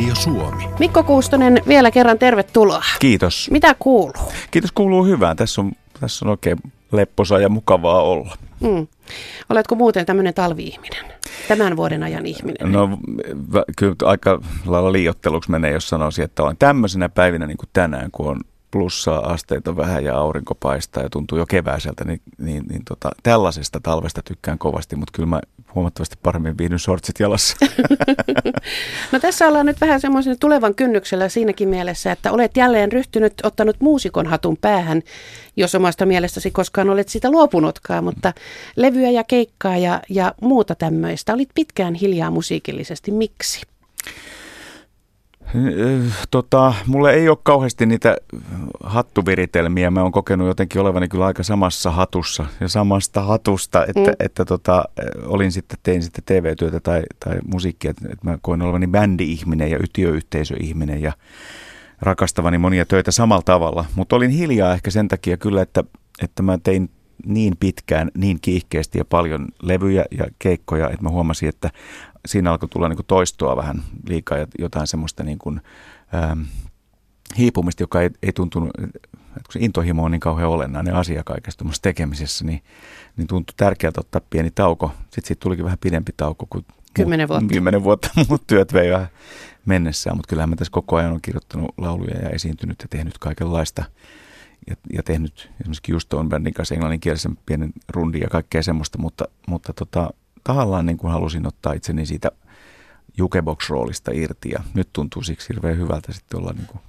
Radio Suomi. Mikko Kuustonen, vielä kerran tervetuloa. Kiitos. Mitä kuuluu? Kiitos, kuuluu hyvää. Tässä on, tässä on oikein lepposa ja mukavaa olla. Mm. Oletko muuten tämmöinen talvi-ihminen? Tämän vuoden ajan ihminen? No kyllä aika lailla liiotteluksi menee, jos sanoisin, että olen tämmöisenä päivinä niin kuin tänään, kun on plussaa asteita vähän ja aurinko paistaa ja tuntuu jo keväiseltä, niin, niin, niin tota, tällaisesta talvesta tykkään kovasti, mutta kyllä mä huomattavasti paremmin viihdyn shortsit jalassa. no tässä ollaan nyt vähän semmoisen tulevan kynnyksellä siinäkin mielessä, että olet jälleen ryhtynyt, ottanut muusikon hatun päähän, jos omasta mielestäsi koskaan olet sitä luopunutkaan, mutta levyä ja keikkaa ja, ja muuta tämmöistä. Olit pitkään hiljaa musiikillisesti. Miksi? Tota, mulle ei ole kauheasti niitä hattuviritelmiä. Mä oon kokenut jotenkin olevani kyllä aika samassa hatussa ja samasta hatusta, että, mm. että tota, olin sitten, tein sitten TV-työtä tai, tai musiikkia. Että mä koin olevani bändi-ihminen ja ytiöyhteisöihminen ja rakastavani monia töitä samalla tavalla. Mutta olin hiljaa ehkä sen takia kyllä, että, että mä tein niin pitkään, niin kiihkeästi ja paljon levyjä ja keikkoja, että mä huomasin, että siinä alkoi tulla niin kuin toistoa vähän liikaa ja jotain semmoista niin kuin, ähm, hiipumista, joka ei, ei tuntunut, että kun se intohimo on niin kauhean olennainen asia kaikessa tekemisessä, niin, niin tuntui tärkeältä ottaa pieni tauko. Sitten siitä tulikin vähän pidempi tauko, kun kymmenen vuotta, kymmenen vuotta muut työt vei vähän mennessään, mutta kyllähän mä tässä koko ajan on kirjoittanut lauluja ja esiintynyt ja tehnyt kaikenlaista. Ja, ja tehnyt esimerkiksi just tuon bändin kanssa englanninkielisen pienen rundin ja kaikkea semmoista, mutta, mutta tota, tahallaan niin kuin halusin ottaa itseni siitä jukebox-roolista irti ja nyt tuntuu siksi hirveän hyvältä sitten olla niin kuin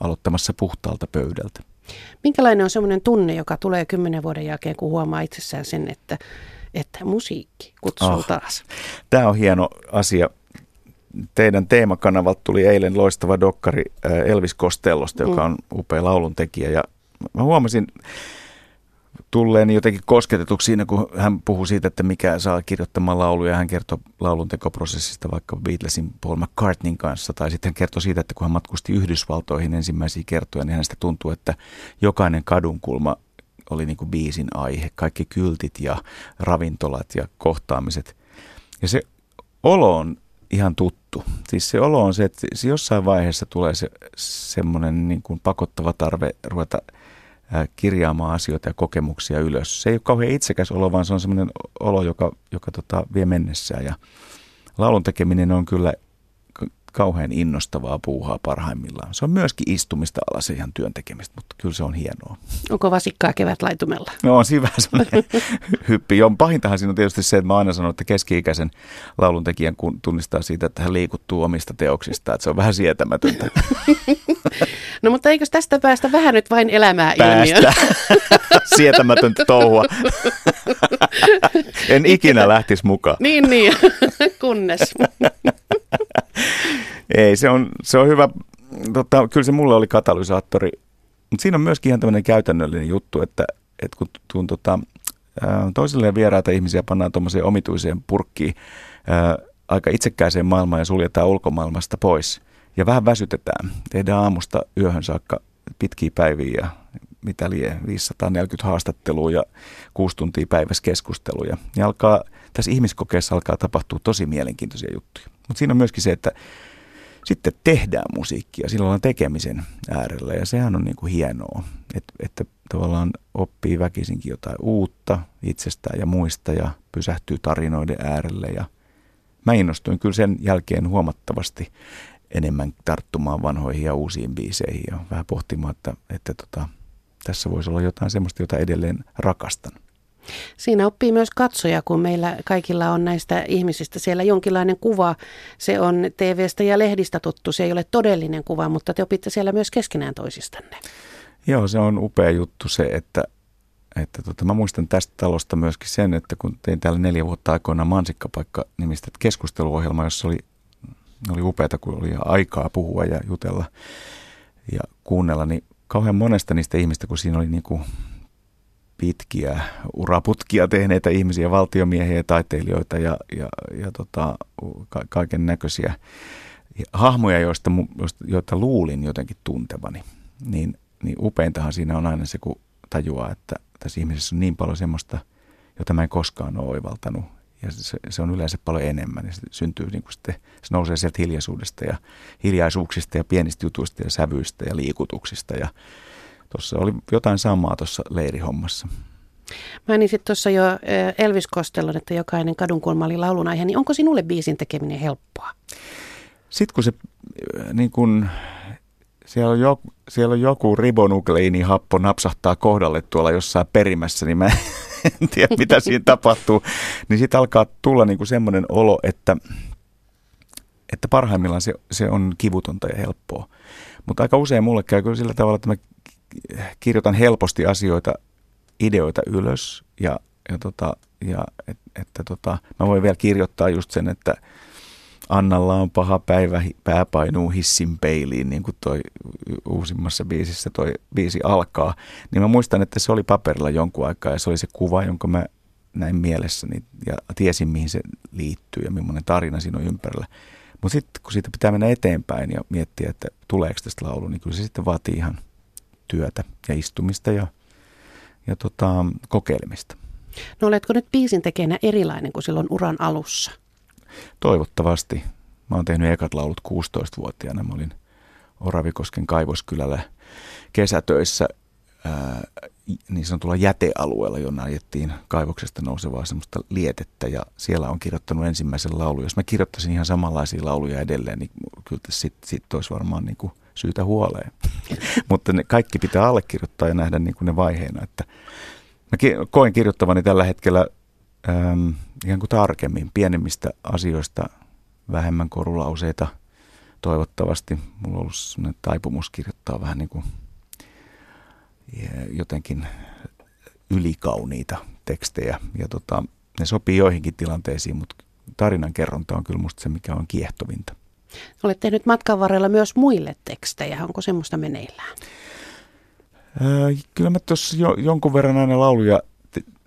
aloittamassa puhtaalta pöydältä. Minkälainen on semmoinen tunne, joka tulee kymmenen vuoden jälkeen, kun huomaa itsessään sen, että, että musiikki kutsuu oh, taas? Tämä on hieno asia. Teidän teemakanavalta tuli eilen loistava dokkari äh, Elvis Costellosta, joka mm. on upea lauluntekijä. Ja mä huomasin, tulleen jotenkin kosketetuksi siinä, kun hän puhui siitä, että mikä saa kirjoittamaan lauluja. Hän kertoi lauluntekoprosessista vaikka Beatlesin Paul McCartneyn kanssa. Tai sitten hän kertoi siitä, että kun hän matkusti Yhdysvaltoihin ensimmäisiä kertoja, niin hänestä tuntuu, että jokainen kadunkulma oli niin kuin biisin aihe. Kaikki kyltit ja ravintolat ja kohtaamiset. Ja se olo on ihan tuttu. Siis se olo on se, että jossain vaiheessa tulee se semmoinen niin kuin pakottava tarve ruveta – kirjaamaan asioita ja kokemuksia ylös. Se ei ole kauhean itsekäs olo, vaan se on semmoinen olo, joka, joka tota, vie mennessään. Ja laulun tekeminen on kyllä kauhean innostavaa puuhaa parhaimmillaan. Se on myöskin istumista alas ihan työn tekemistä, mutta kyllä se on hienoa. Onko vasikkaa kevät laitumella? No on siinä vähän semmoinen hyppi. Jo, pahintahan siinä on tietysti se, että mä aina sanon, että keski-ikäisen lauluntekijän kun tunnistaa siitä, että hän liikuttuu omista teoksista, että se on vähän sietämätöntä. no mutta eikö tästä päästä vähän nyt vain elämää Päästä. Sietämätöntä touhua. en ikinä lähtisi mukaan. niin, niin. Kunnes. Ei, se on, se on hyvä. Tota, kyllä se mulle oli katalysaattori. Mutta siinä on myöskin ihan tämmöinen käytännöllinen juttu, että, että kun tuun tota, toisilleen vieraita ihmisiä pannaan tuommoiseen omituiseen purkkiin ää, aika itsekkääseen maailmaan ja suljetaan ulkomaailmasta pois. Ja vähän väsytetään. Tehdään aamusta yöhön saakka pitkiä päiviä ja mitä lie, 540 haastattelua ja kuusi tuntia päivässä keskusteluja. Ja alkaa, tässä ihmiskokeessa alkaa tapahtua tosi mielenkiintoisia juttuja. Mutta siinä on myöskin se, että sitten tehdään musiikkia, silloin on tekemisen äärellä. Ja sehän on niin kuin hienoa, että, että tavallaan oppii väkisinkin jotain uutta itsestään ja muista ja pysähtyy tarinoiden äärelle. Ja mä innostuin kyllä sen jälkeen huomattavasti enemmän tarttumaan vanhoihin ja uusiin biiseihin. Ja vähän pohtimaan, että, että tota, tässä voisi olla jotain sellaista, jota edelleen rakastan. Siinä oppii myös katsoja, kun meillä kaikilla on näistä ihmisistä siellä jonkinlainen kuva. Se on TVstä ja lehdistä tuttu, se ei ole todellinen kuva, mutta te opitte siellä myös keskenään toisistanne. Joo, se on upea juttu se, että, että tota, mä muistan tästä talosta myöskin sen, että kun tein täällä neljä vuotta aikoina Mansikkapaikka nimistä keskusteluohjelma, jossa oli, oli upeata, kun oli aikaa puhua ja jutella ja kuunnella, niin kauhean monesta niistä ihmistä, kun siinä oli niin kuin pitkiä uraputkia tehneitä ihmisiä, valtiomiehiä, taiteilijoita ja, ja, ja tota, ka- kaiken näköisiä hahmoja, joista, joita luulin jotenkin tuntevani. Niin, niin upeintahan siinä on aina se, kun tajuaa, että tässä ihmisessä on niin paljon semmoista, jota mä en koskaan ole oivaltanut. ja se, se on yleensä paljon enemmän. Ja se syntyy niin kuin sitten, se nousee sieltä hiljaisuudesta ja hiljaisuuksista ja pienistä jutuista ja sävyistä ja liikutuksista. Ja tuossa oli jotain samaa tuossa leirihommassa. Mainitsit tuossa jo Elvis Kostellon, että jokainen kadunkulma oli laulun aihe, niin onko sinulle biisin tekeminen helppoa? Sitten kun se niin kun, siellä on, joku, siellä on joku ribonukleiinihappo napsahtaa kohdalle tuolla jossain perimässä, niin mä en tiedä mitä siinä tapahtuu. Niin sitten alkaa tulla niin kuin semmoinen olo, että, että parhaimmillaan se, se on kivutonta ja helppoa. Mutta aika usein mulle käy kyllä sillä tavalla, että mä kirjoitan helposti asioita, ideoita ylös ja, ja, tota, ja et, että tota, mä voin vielä kirjoittaa just sen, että – Annalla on paha päivä, pää painuu hissin peiliin, niin kuin toi uusimmassa biisissä toi biisi alkaa. Niin mä muistan, että se oli paperilla jonkun aikaa ja se oli se kuva, jonka mä näin mielessäni ja tiesin, mihin se liittyy ja millainen tarina siinä on ympärillä. Mutta sitten kun siitä pitää mennä eteenpäin ja miettiä, että tuleeko tästä laulu, niin kyllä se sitten vaatii ihan työtä ja istumista ja, ja tota, kokeilemista. No oletko nyt biisin tekijänä erilainen kuin silloin uran alussa? Toivottavasti. Mä oon tehnyt ekat laulut 16-vuotiaana. Mä olin Oravikosken kaivoskylällä kesätöissä ää, niin sanotulla jätealueella, jonne ajettiin kaivoksesta nousevaa semmoista lietettä ja siellä on kirjoittanut ensimmäisen laulun. Jos mä kirjoittaisin ihan samanlaisia lauluja edelleen, niin kyllä sitten sit olisi varmaan niin kuin syytä huoleen. Mutta ne kaikki pitää allekirjoittaa ja nähdä niin kuin ne vaiheena. Että mä koen kirjoittavani tällä hetkellä äm, ikään kuin tarkemmin pienemmistä asioista, vähemmän korulauseita toivottavasti. Mulla on ollut taipumus kirjoittaa vähän niin kuin jotenkin ylikauniita tekstejä. Ja tota, ne sopii joihinkin tilanteisiin, mutta tarinan kerronta on kyllä musta se, mikä on kiehtovinta. Olet tehnyt matkan varrella myös muille tekstejä. Onko semmoista meneillään? kyllä mä tuossa jo, jonkun verran aina lauluja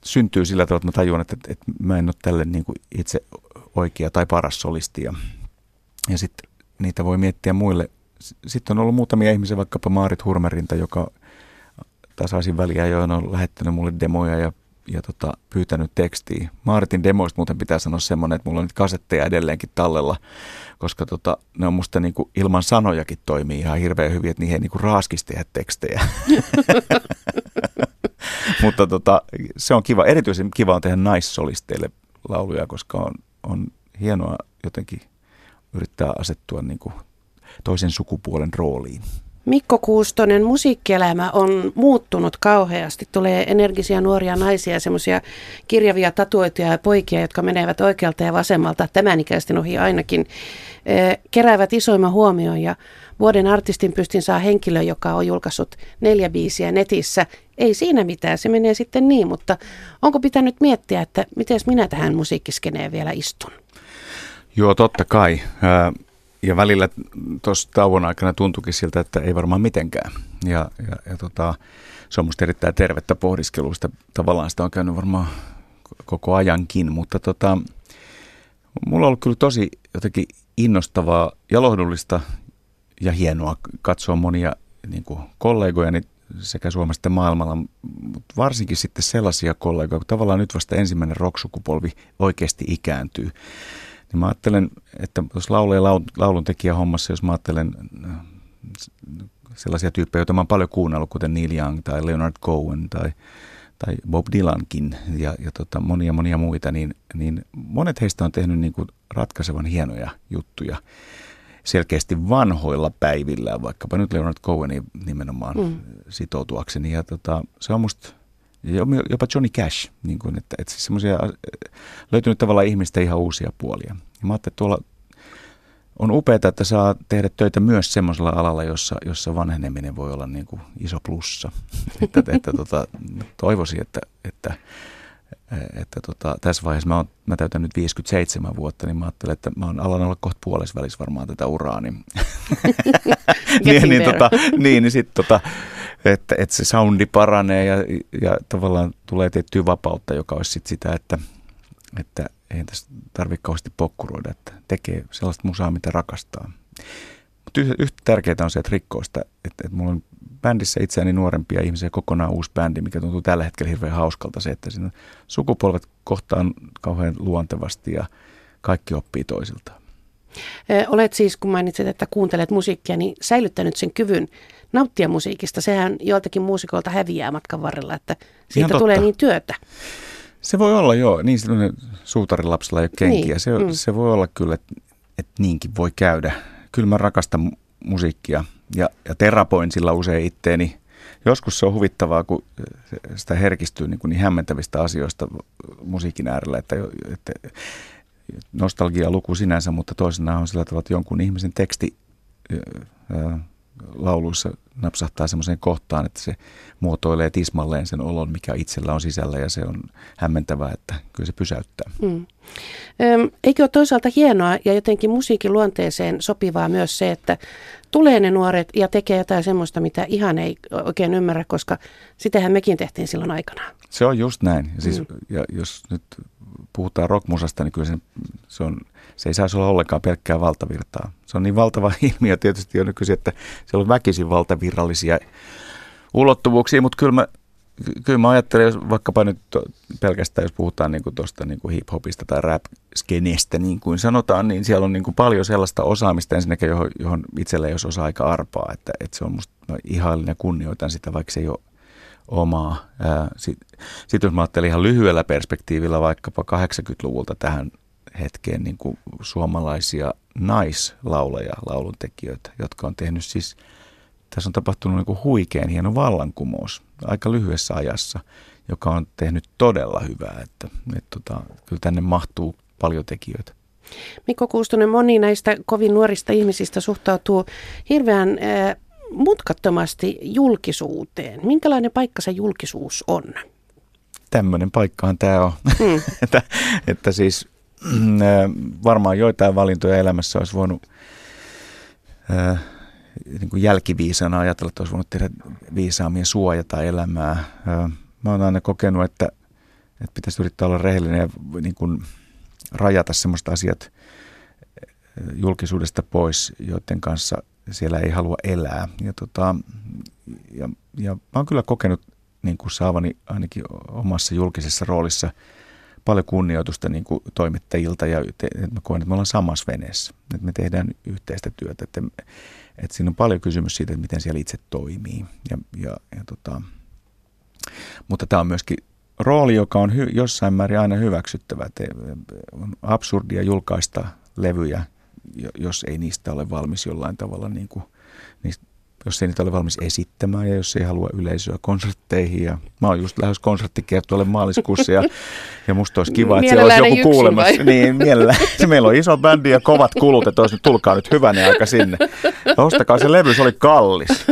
syntyy sillä tavalla, että mä tajuan, että, että mä en ole tälle niin kuin itse oikea tai paras solisti. Ja, ja sitten niitä voi miettiä muille. Sitten on ollut muutamia ihmisiä, vaikkapa Maarit Hurmerinta, joka tasaisin väliä jo on lähettänyt mulle demoja ja, ja tota, pyytänyt tekstiä. Maaritin demoista muuten pitää sanoa semmoinen, että mulla on nyt kasetteja edelleenkin tallella, koska tota, ne on musta niin kuin ilman sanojakin toimii ihan hirveän hyvin, että niihin ei niin kuin raaskisi tehdä tekstejä. Mutta tota, se on kiva. Erityisen kiva on tehdä naissolisteille lauluja, koska on, on hienoa jotenkin yrittää asettua niin kuin toisen sukupuolen rooliin. Mikko Kuustonen, musiikkielämä on muuttunut kauheasti. Tulee energisiä nuoria naisia, semmoisia kirjavia tatuoituja ja poikia, jotka menevät oikealta ja vasemmalta, tämän ikäisten ohi ainakin, keräävät isoimman huomioon ja vuoden artistin pystin saa henkilö, joka on julkaissut neljä biisiä netissä. Ei siinä mitään, se menee sitten niin, mutta onko pitänyt miettiä, että miten minä tähän musiikkiskeneen vielä istun? Joo, totta kai. Ja välillä tuossa tauon aikana tuntuikin siltä, että ei varmaan mitenkään. Ja, ja, ja tota, se on musta erittäin tervettä pohdiskelusta. Tavallaan sitä on käynyt varmaan koko ajankin, mutta tota, mulla on ollut kyllä tosi jotenkin innostavaa ja lohdullista ja hienoa katsoa monia niin kuin kollegojani sekä Suomessa että maailmalla, mutta varsinkin sitten sellaisia kollegoja, kun tavallaan nyt vasta ensimmäinen rocksukupolvi oikeasti ikääntyy. Niin mä ajattelen, että jos laulu- ja laulun tekijä hommassa, jos mä ajattelen äh, sellaisia tyyppejä, joita mä oon paljon kuunnellut, kuten Neil Young tai Leonard Cohen tai, tai Bob Dylankin ja, ja tota, monia monia muita, niin, niin monet heistä on tehnyt niin kuin ratkaisevan hienoja juttuja selkeästi vanhoilla päivillä, vaikkapa nyt Leonard Cohenin nimenomaan mm. sitoutuakseni. Ja tota, se on musta, jopa Johnny Cash, niin kuin, että, että siis semmoisia löytynyt tavallaan ihmistä ihan uusia puolia. Ja mä ajattelin, että tuolla on upeaa, että saa tehdä töitä myös semmoisella alalla, jossa, jossa vanheneminen voi olla niin kuin iso plussa. että, että, että tota, toivoisin, että, että että tota, tässä vaiheessa mä, oon, mä täytän nyt 57 vuotta, niin mä ajattelen, että mä oon alan olla kohta puolessa välissä varmaan tätä uraa. Niin, niin, niin, tota, niin, niin sitten tota, että, että se soundi paranee ja, ja tavallaan tulee tiettyä vapautta, joka olisi sit sitä, että, että ei tässä tarvitse kauheasti pokkuroida, että tekee sellaista musaa, mitä rakastaa. Mutta yhtä, tärkeää on se, että rikkoo sitä, että, että mulla on bändissä itseäni nuorempia ihmisiä, kokonaan uusi bändi, mikä tuntuu tällä hetkellä hirveän hauskalta se, että siinä sukupolvet kohtaan kauhean luontevasti ja kaikki oppii toisiltaan. Olet siis, kun mainitsit, että kuuntelet musiikkia, niin säilyttänyt sen kyvyn nauttia musiikista. Sehän joiltakin muusikoilta häviää matkan varrella, että siitä tulee niin työtä. Se voi olla joo, niin sellainen suutarin lapsella ei ole kenkiä. Niin. Se, mm. se voi olla kyllä, että, että niinkin voi käydä. Kyllä mä rakastan musiikkia ja, ja terapoin sillä usein itteeni. Joskus se on huvittavaa, kun sitä herkistyy niin, kuin niin hämmentävistä asioista musiikin äärellä, että, että nostalgia luku sinänsä, mutta toisenaan on sillä tavalla, että jonkun ihmisen teksti lauluissa napsahtaa semmoiseen kohtaan, että se muotoilee tismalleen sen olon, mikä itsellä on sisällä ja se on hämmentävää, että kyllä se pysäyttää. Mm. Eikö ole toisaalta hienoa ja jotenkin musiikin luonteeseen sopivaa myös se, että tulee ne nuoret ja tekee jotain semmoista, mitä ihan ei oikein ymmärrä, koska sitähän mekin tehtiin silloin aikana. Se on just näin. Ja, siis, mm. ja jos nyt puhutaan rockmusasta, niin kyllä se, se, on, se ei saisi olla ollenkaan pelkkää valtavirtaa. Se on niin valtava ilmiö tietysti jo nykyisin, että siellä on väkisin valtavirrallisia ulottuvuuksia, mutta kyllä mä, kyllä mä ajattelen, jos vaikkapa nyt pelkästään, jos puhutaan niin tuosta niin hip-hopista tai rap-skenestä, niin kuin sanotaan, niin siellä on niin kuin paljon sellaista osaamista ensinnäkin, johon, johon itselle ei olisi osa aika arpaa, että, että se on musta ihailinen ja kunnioitan sitä, vaikka se ei ole omaa. Sitten sit jos mä ajattelin ihan lyhyellä perspektiivillä vaikkapa 80-luvulta tähän hetkeen niin kuin suomalaisia naislaulajia, lauluntekijöitä, jotka on tehnyt siis, tässä on tapahtunut niin kuin huikean hieno vallankumous aika lyhyessä ajassa, joka on tehnyt todella hyvää, että, että tota, kyllä tänne mahtuu paljon tekijöitä. Mikko Kuustonen, moni näistä kovin nuorista ihmisistä suhtautuu hirveän mutkattomasti julkisuuteen. Minkälainen paikka se julkisuus on? Tämmöinen paikkahan tämä on. Mm. että, että siis mm, varmaan joitain valintoja elämässä olisi voinut äh, niin kuin jälkiviisana ajatella, että olisi voinut tehdä viisaammin suojata elämää. Äh, mä oon aina kokenut, että, että pitäisi yrittää olla rehellinen ja niin kuin rajata semmoista asiat julkisuudesta pois, joiden kanssa siellä ei halua elää. Ja, tota, ja, ja mä oon kyllä kokenut niin kuin saavani ainakin omassa julkisessa roolissa paljon kunnioitusta niin kuin toimittajilta ja että mä koen, että me ollaan samassa veneessä, että me tehdään yhteistä työtä, että, että siinä on paljon kysymys siitä, että miten siellä itse toimii. Ja, ja, ja tota, mutta tämä on myöskin rooli, joka on hy, jossain määrin aina hyväksyttävä. Että on absurdia julkaista levyjä jos ei niistä ole valmis jollain tavalla, niin kuin, niistä, jos ei niitä ole valmis esittämään ja jos ei halua yleisöä konsertteihin. Ja mä oon just lähes konserttikiertueelle maaliskuussa ja, ja musta olisi kiva, että siellä olisi joku kuulemassa. Niin, mielellään. Meillä on iso bändi ja kovat kulut, että olisi, tulkaa nyt hyvänä aika sinne. Ostakaa se levy, se oli kallis.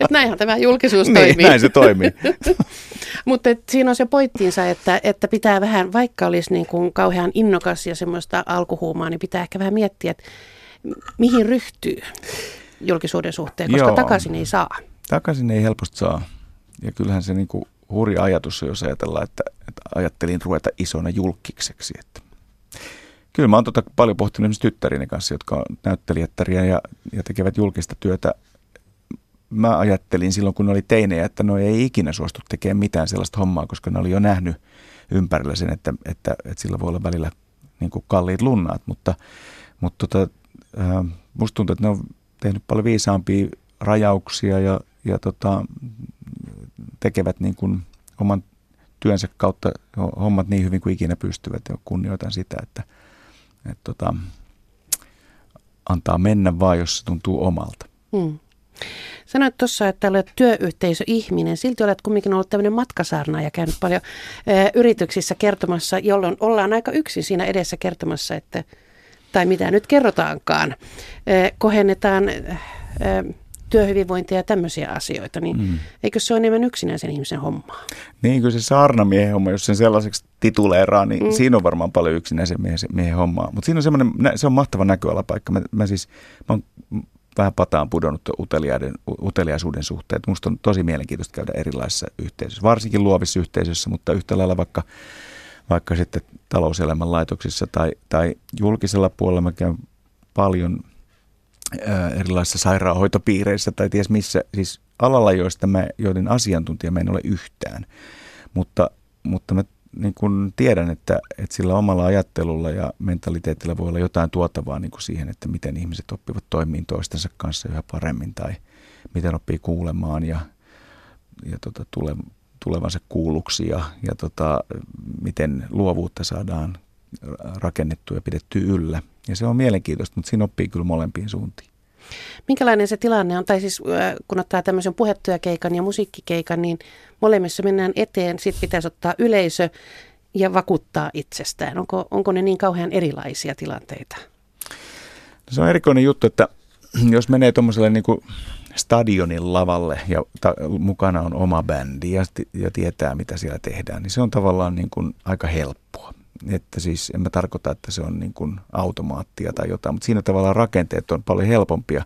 Et näinhän tämä julkisuus niin, toimii. näin se toimii. Mutta siinä on se pointtiinsa, että, että pitää vähän, vaikka olisi niin kuin kauhean innokas ja semmoista alkuhuumaa, niin pitää ehkä vähän miettiä, että mihin ryhtyy julkisuuden suhteen, koska Joo. takaisin ei saa. Takaisin ei helposti saa. Ja kyllähän se niin kuin hurja ajatus on, jos ajatellaan, että, että ajattelin ruveta isona julkikseksi. Että Kyllä mä oon tota paljon pohtinut esimerkiksi tyttärini kanssa, jotka on näyttelijättäriä ja, ja tekevät julkista työtä mä ajattelin silloin, kun ne oli teinejä, että no ei ikinä suostu tekemään mitään sellaista hommaa, koska ne oli jo nähnyt ympärillä sen, että, että, että sillä voi olla välillä niin kuin kalliit lunnaat. Mutta, mutta tota, äh, musta tuntuu, että ne on tehnyt paljon viisaampia rajauksia ja, ja tota, tekevät niin kuin oman työnsä kautta hommat niin hyvin kuin ikinä pystyvät ja kunnioitan sitä, että, että tota, antaa mennä vaan, jos se tuntuu omalta. Hmm. Sanoit tuossa, että olet työyhteisöihminen. Silti olet kumminkin ollut tämmöinen matkasaarna ja käynyt paljon ö, yrityksissä kertomassa, jolloin ollaan aika yksin siinä edessä kertomassa, että, tai mitä nyt kerrotaankaan, kohennetaan työhyvinvointia ja tämmöisiä asioita, niin mm. eikö se ole enemmän yksinäisen ihmisen hommaa? Niin, kyllä se saarnamiehen homma, jos sen sellaiseksi tituleeraa, niin mm. siinä on varmaan paljon yksinäisen miehen, miehen hommaa. Mutta siinä on semmoinen, se on mahtava näköalapaikka. Mä, mä siis, mä oon vähän pataan pudonnut uteliaisuuden suhteen. Minusta on tosi mielenkiintoista käydä erilaisissa yhteisöissä, varsinkin luovissa yhteisöissä, mutta yhtä lailla vaikka, vaikka sitten talouselämän laitoksissa tai, tai julkisella puolella mä käyn paljon erilaisissa sairaanhoitopiireissä tai ties missä, siis alalla, joista mä, joiden asiantuntija mä en ole yhtään. Mutta, mutta mä niin kun tiedän, että, että sillä omalla ajattelulla ja mentaliteetillä voi olla jotain tuotavaa niin kuin siihen, että miten ihmiset oppivat toimimaan toistensa kanssa yhä paremmin tai miten oppii kuulemaan ja, ja tota, tule, tulevansa kuulluksi ja, ja tota, miten luovuutta saadaan rakennettua ja pidettyä yllä. Ja se on mielenkiintoista, mutta siinä oppii kyllä molempiin suuntiin. Minkälainen se tilanne on? Tai siis kun ottaa tämmöisen puhetyökeikan ja musiikkikeikan, niin molemmissa mennään eteen. Sitten pitäisi ottaa yleisö ja vakuuttaa itsestään. Onko, onko ne niin kauhean erilaisia tilanteita? No se on erikoinen juttu, että jos menee tuommoiselle niin kuin stadionin lavalle ja ta, mukana on oma bändi ja, ja tietää, mitä siellä tehdään, niin se on tavallaan niin kuin aika helppoa. Että siis en mä tarkoita, että se on niin kuin automaattia tai jotain, mutta siinä tavallaan rakenteet on paljon helpompia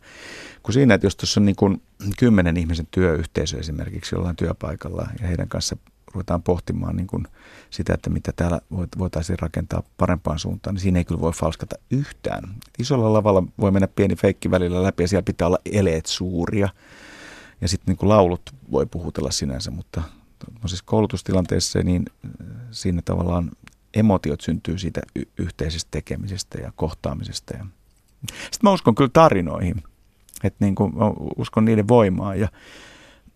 kuin siinä, että jos tuossa on niin kuin kymmenen ihmisen työyhteisö esimerkiksi jollain työpaikalla ja heidän kanssa ruvetaan pohtimaan niin kuin sitä, että mitä täällä voitaisiin rakentaa parempaan suuntaan, niin siinä ei kyllä voi falskata yhtään. Isolla lavalla voi mennä pieni feikki välillä läpi ja siellä pitää olla eleet suuria. Ja sitten niin laulut voi puhutella sinänsä, mutta siis koulutustilanteessa niin äh, siinä tavallaan emotiot syntyy siitä y- yhteisestä tekemisestä ja kohtaamisesta. Ja sitten mä uskon kyllä tarinoihin, että niin uskon niiden voimaan ja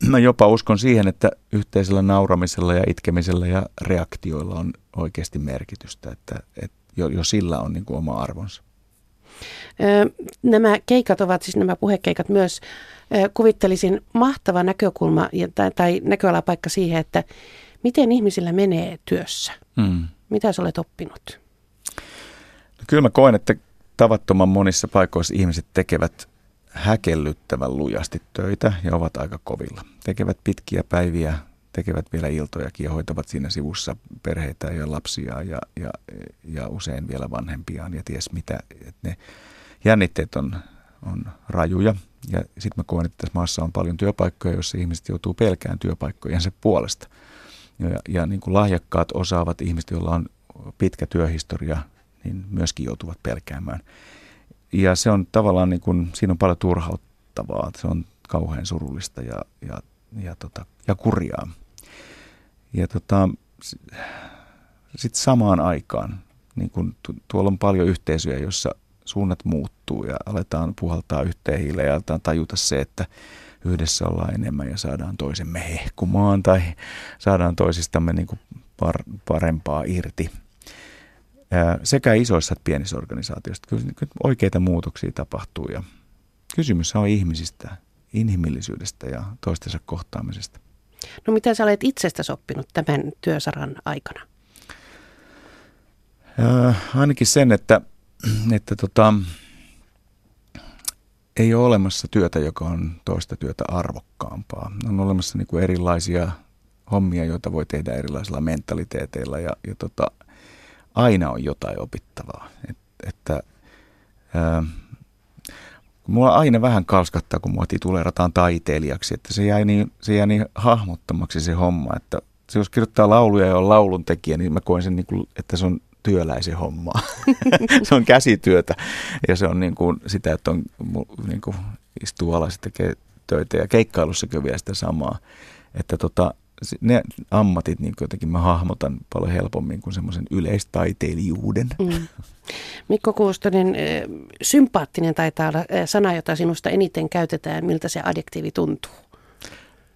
mä jopa uskon siihen, että yhteisellä nauramisella ja itkemisellä ja reaktioilla on oikeasti merkitystä, että, että jo, jo sillä on niin kuin oma arvonsa. Nämä keikat ovat siis nämä puhekeikat myös, kuvittelisin mahtava näkökulma tai, tai näköalapaikka siihen, että miten ihmisillä menee työssä. Mm. Mitä sä olet oppinut? No kyllä mä koen, että tavattoman monissa paikoissa ihmiset tekevät häkellyttävän lujasti töitä ja ovat aika kovilla. Tekevät pitkiä päiviä, tekevät vielä iltojakin ja hoitavat siinä sivussa perheitä ja lapsia ja, ja, ja usein vielä vanhempiaan ja ties mitä. Et ne jännitteet on, on rajuja ja sitten mä koen, että tässä maassa on paljon työpaikkoja, joissa ihmiset joutuu pelkään työpaikkojensa puolesta. Ja, ja niin kuin lahjakkaat osaavat ihmiset, joilla on pitkä työhistoria, niin myöskin joutuvat pelkäämään ja se on tavallaan niin kuin, siinä on paljon turhauttavaa, se on kauhean surullista ja, ja, ja, tota, ja kurjaa. Ja tota, sitten samaan aikaan, niin kun tuolla on paljon yhteisöjä, joissa suunnat muuttuu ja aletaan puhaltaa yhteen hiileen ja aletaan tajuta se, että yhdessä ollaan enemmän ja saadaan toisemme hehkumaan tai saadaan toisistamme niin kuin par, parempaa irti sekä isoissa että pienissä organisaatioissa. Kyllä oikeita muutoksia tapahtuu ja kysymys on ihmisistä, inhimillisyydestä ja toistensa kohtaamisesta. No mitä sä olet itsestä oppinut tämän työsaran aikana? Äh, ainakin sen, että, että tota, ei ole olemassa työtä, joka on toista työtä arvokkaampaa. On olemassa niin kuin erilaisia hommia, joita voi tehdä erilaisilla mentaliteeteilla ja, ja tota, aina on jotain opittavaa. Et, että ää, mulla aina vähän kalskattaa, kun mua tituleerataan taiteilijaksi, että se jäi niin, se jäi niin hahmottomaksi se homma, että se jos kirjoittaa lauluja ja on laulun tekijä, niin mä koen sen, niin kuin, että se on työläisen hommaa. se on käsityötä ja se on niin kuin sitä, että on, niin kuin istuu alas ja tekee töitä ja keikkailussakin vielä sitä samaa. Että tota, ne ammatit niin jotenkin mä hahmotan paljon helpommin kuin semmoisen yleistaiteilijuuden. Mm. Mikko Kuustonen, sympaattinen taitaa olla sana, jota sinusta eniten käytetään. Miltä se adjektiivi tuntuu?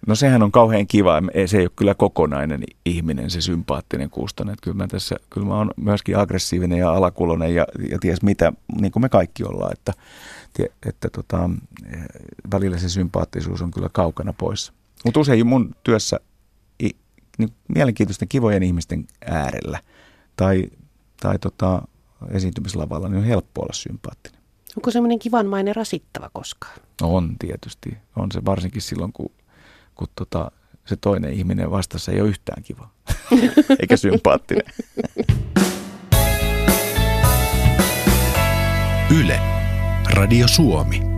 No sehän on kauhean kiva. Se ei ole kyllä kokonainen ihminen, se sympaattinen Kuustonen. Että kyllä mä tässä, kyllä mä oon myöskin aggressiivinen ja alakulonen ja, ja ties mitä, niin kuin me kaikki ollaan. Että, että tota, välillä se sympaattisuus on kyllä kaukana pois. Mutta usein mun työssä niin mielenkiintoisten kivojen ihmisten äärellä tai, tai tota, esiintymislavalla, niin on helppo olla sympaattinen. Onko semmoinen kivanmainen rasittava koskaan? On tietysti. On se varsinkin silloin, kun, kun tota, se toinen ihminen vastassa ei ole yhtään kiva, eikä sympaattinen. Yle. Radio Suomi.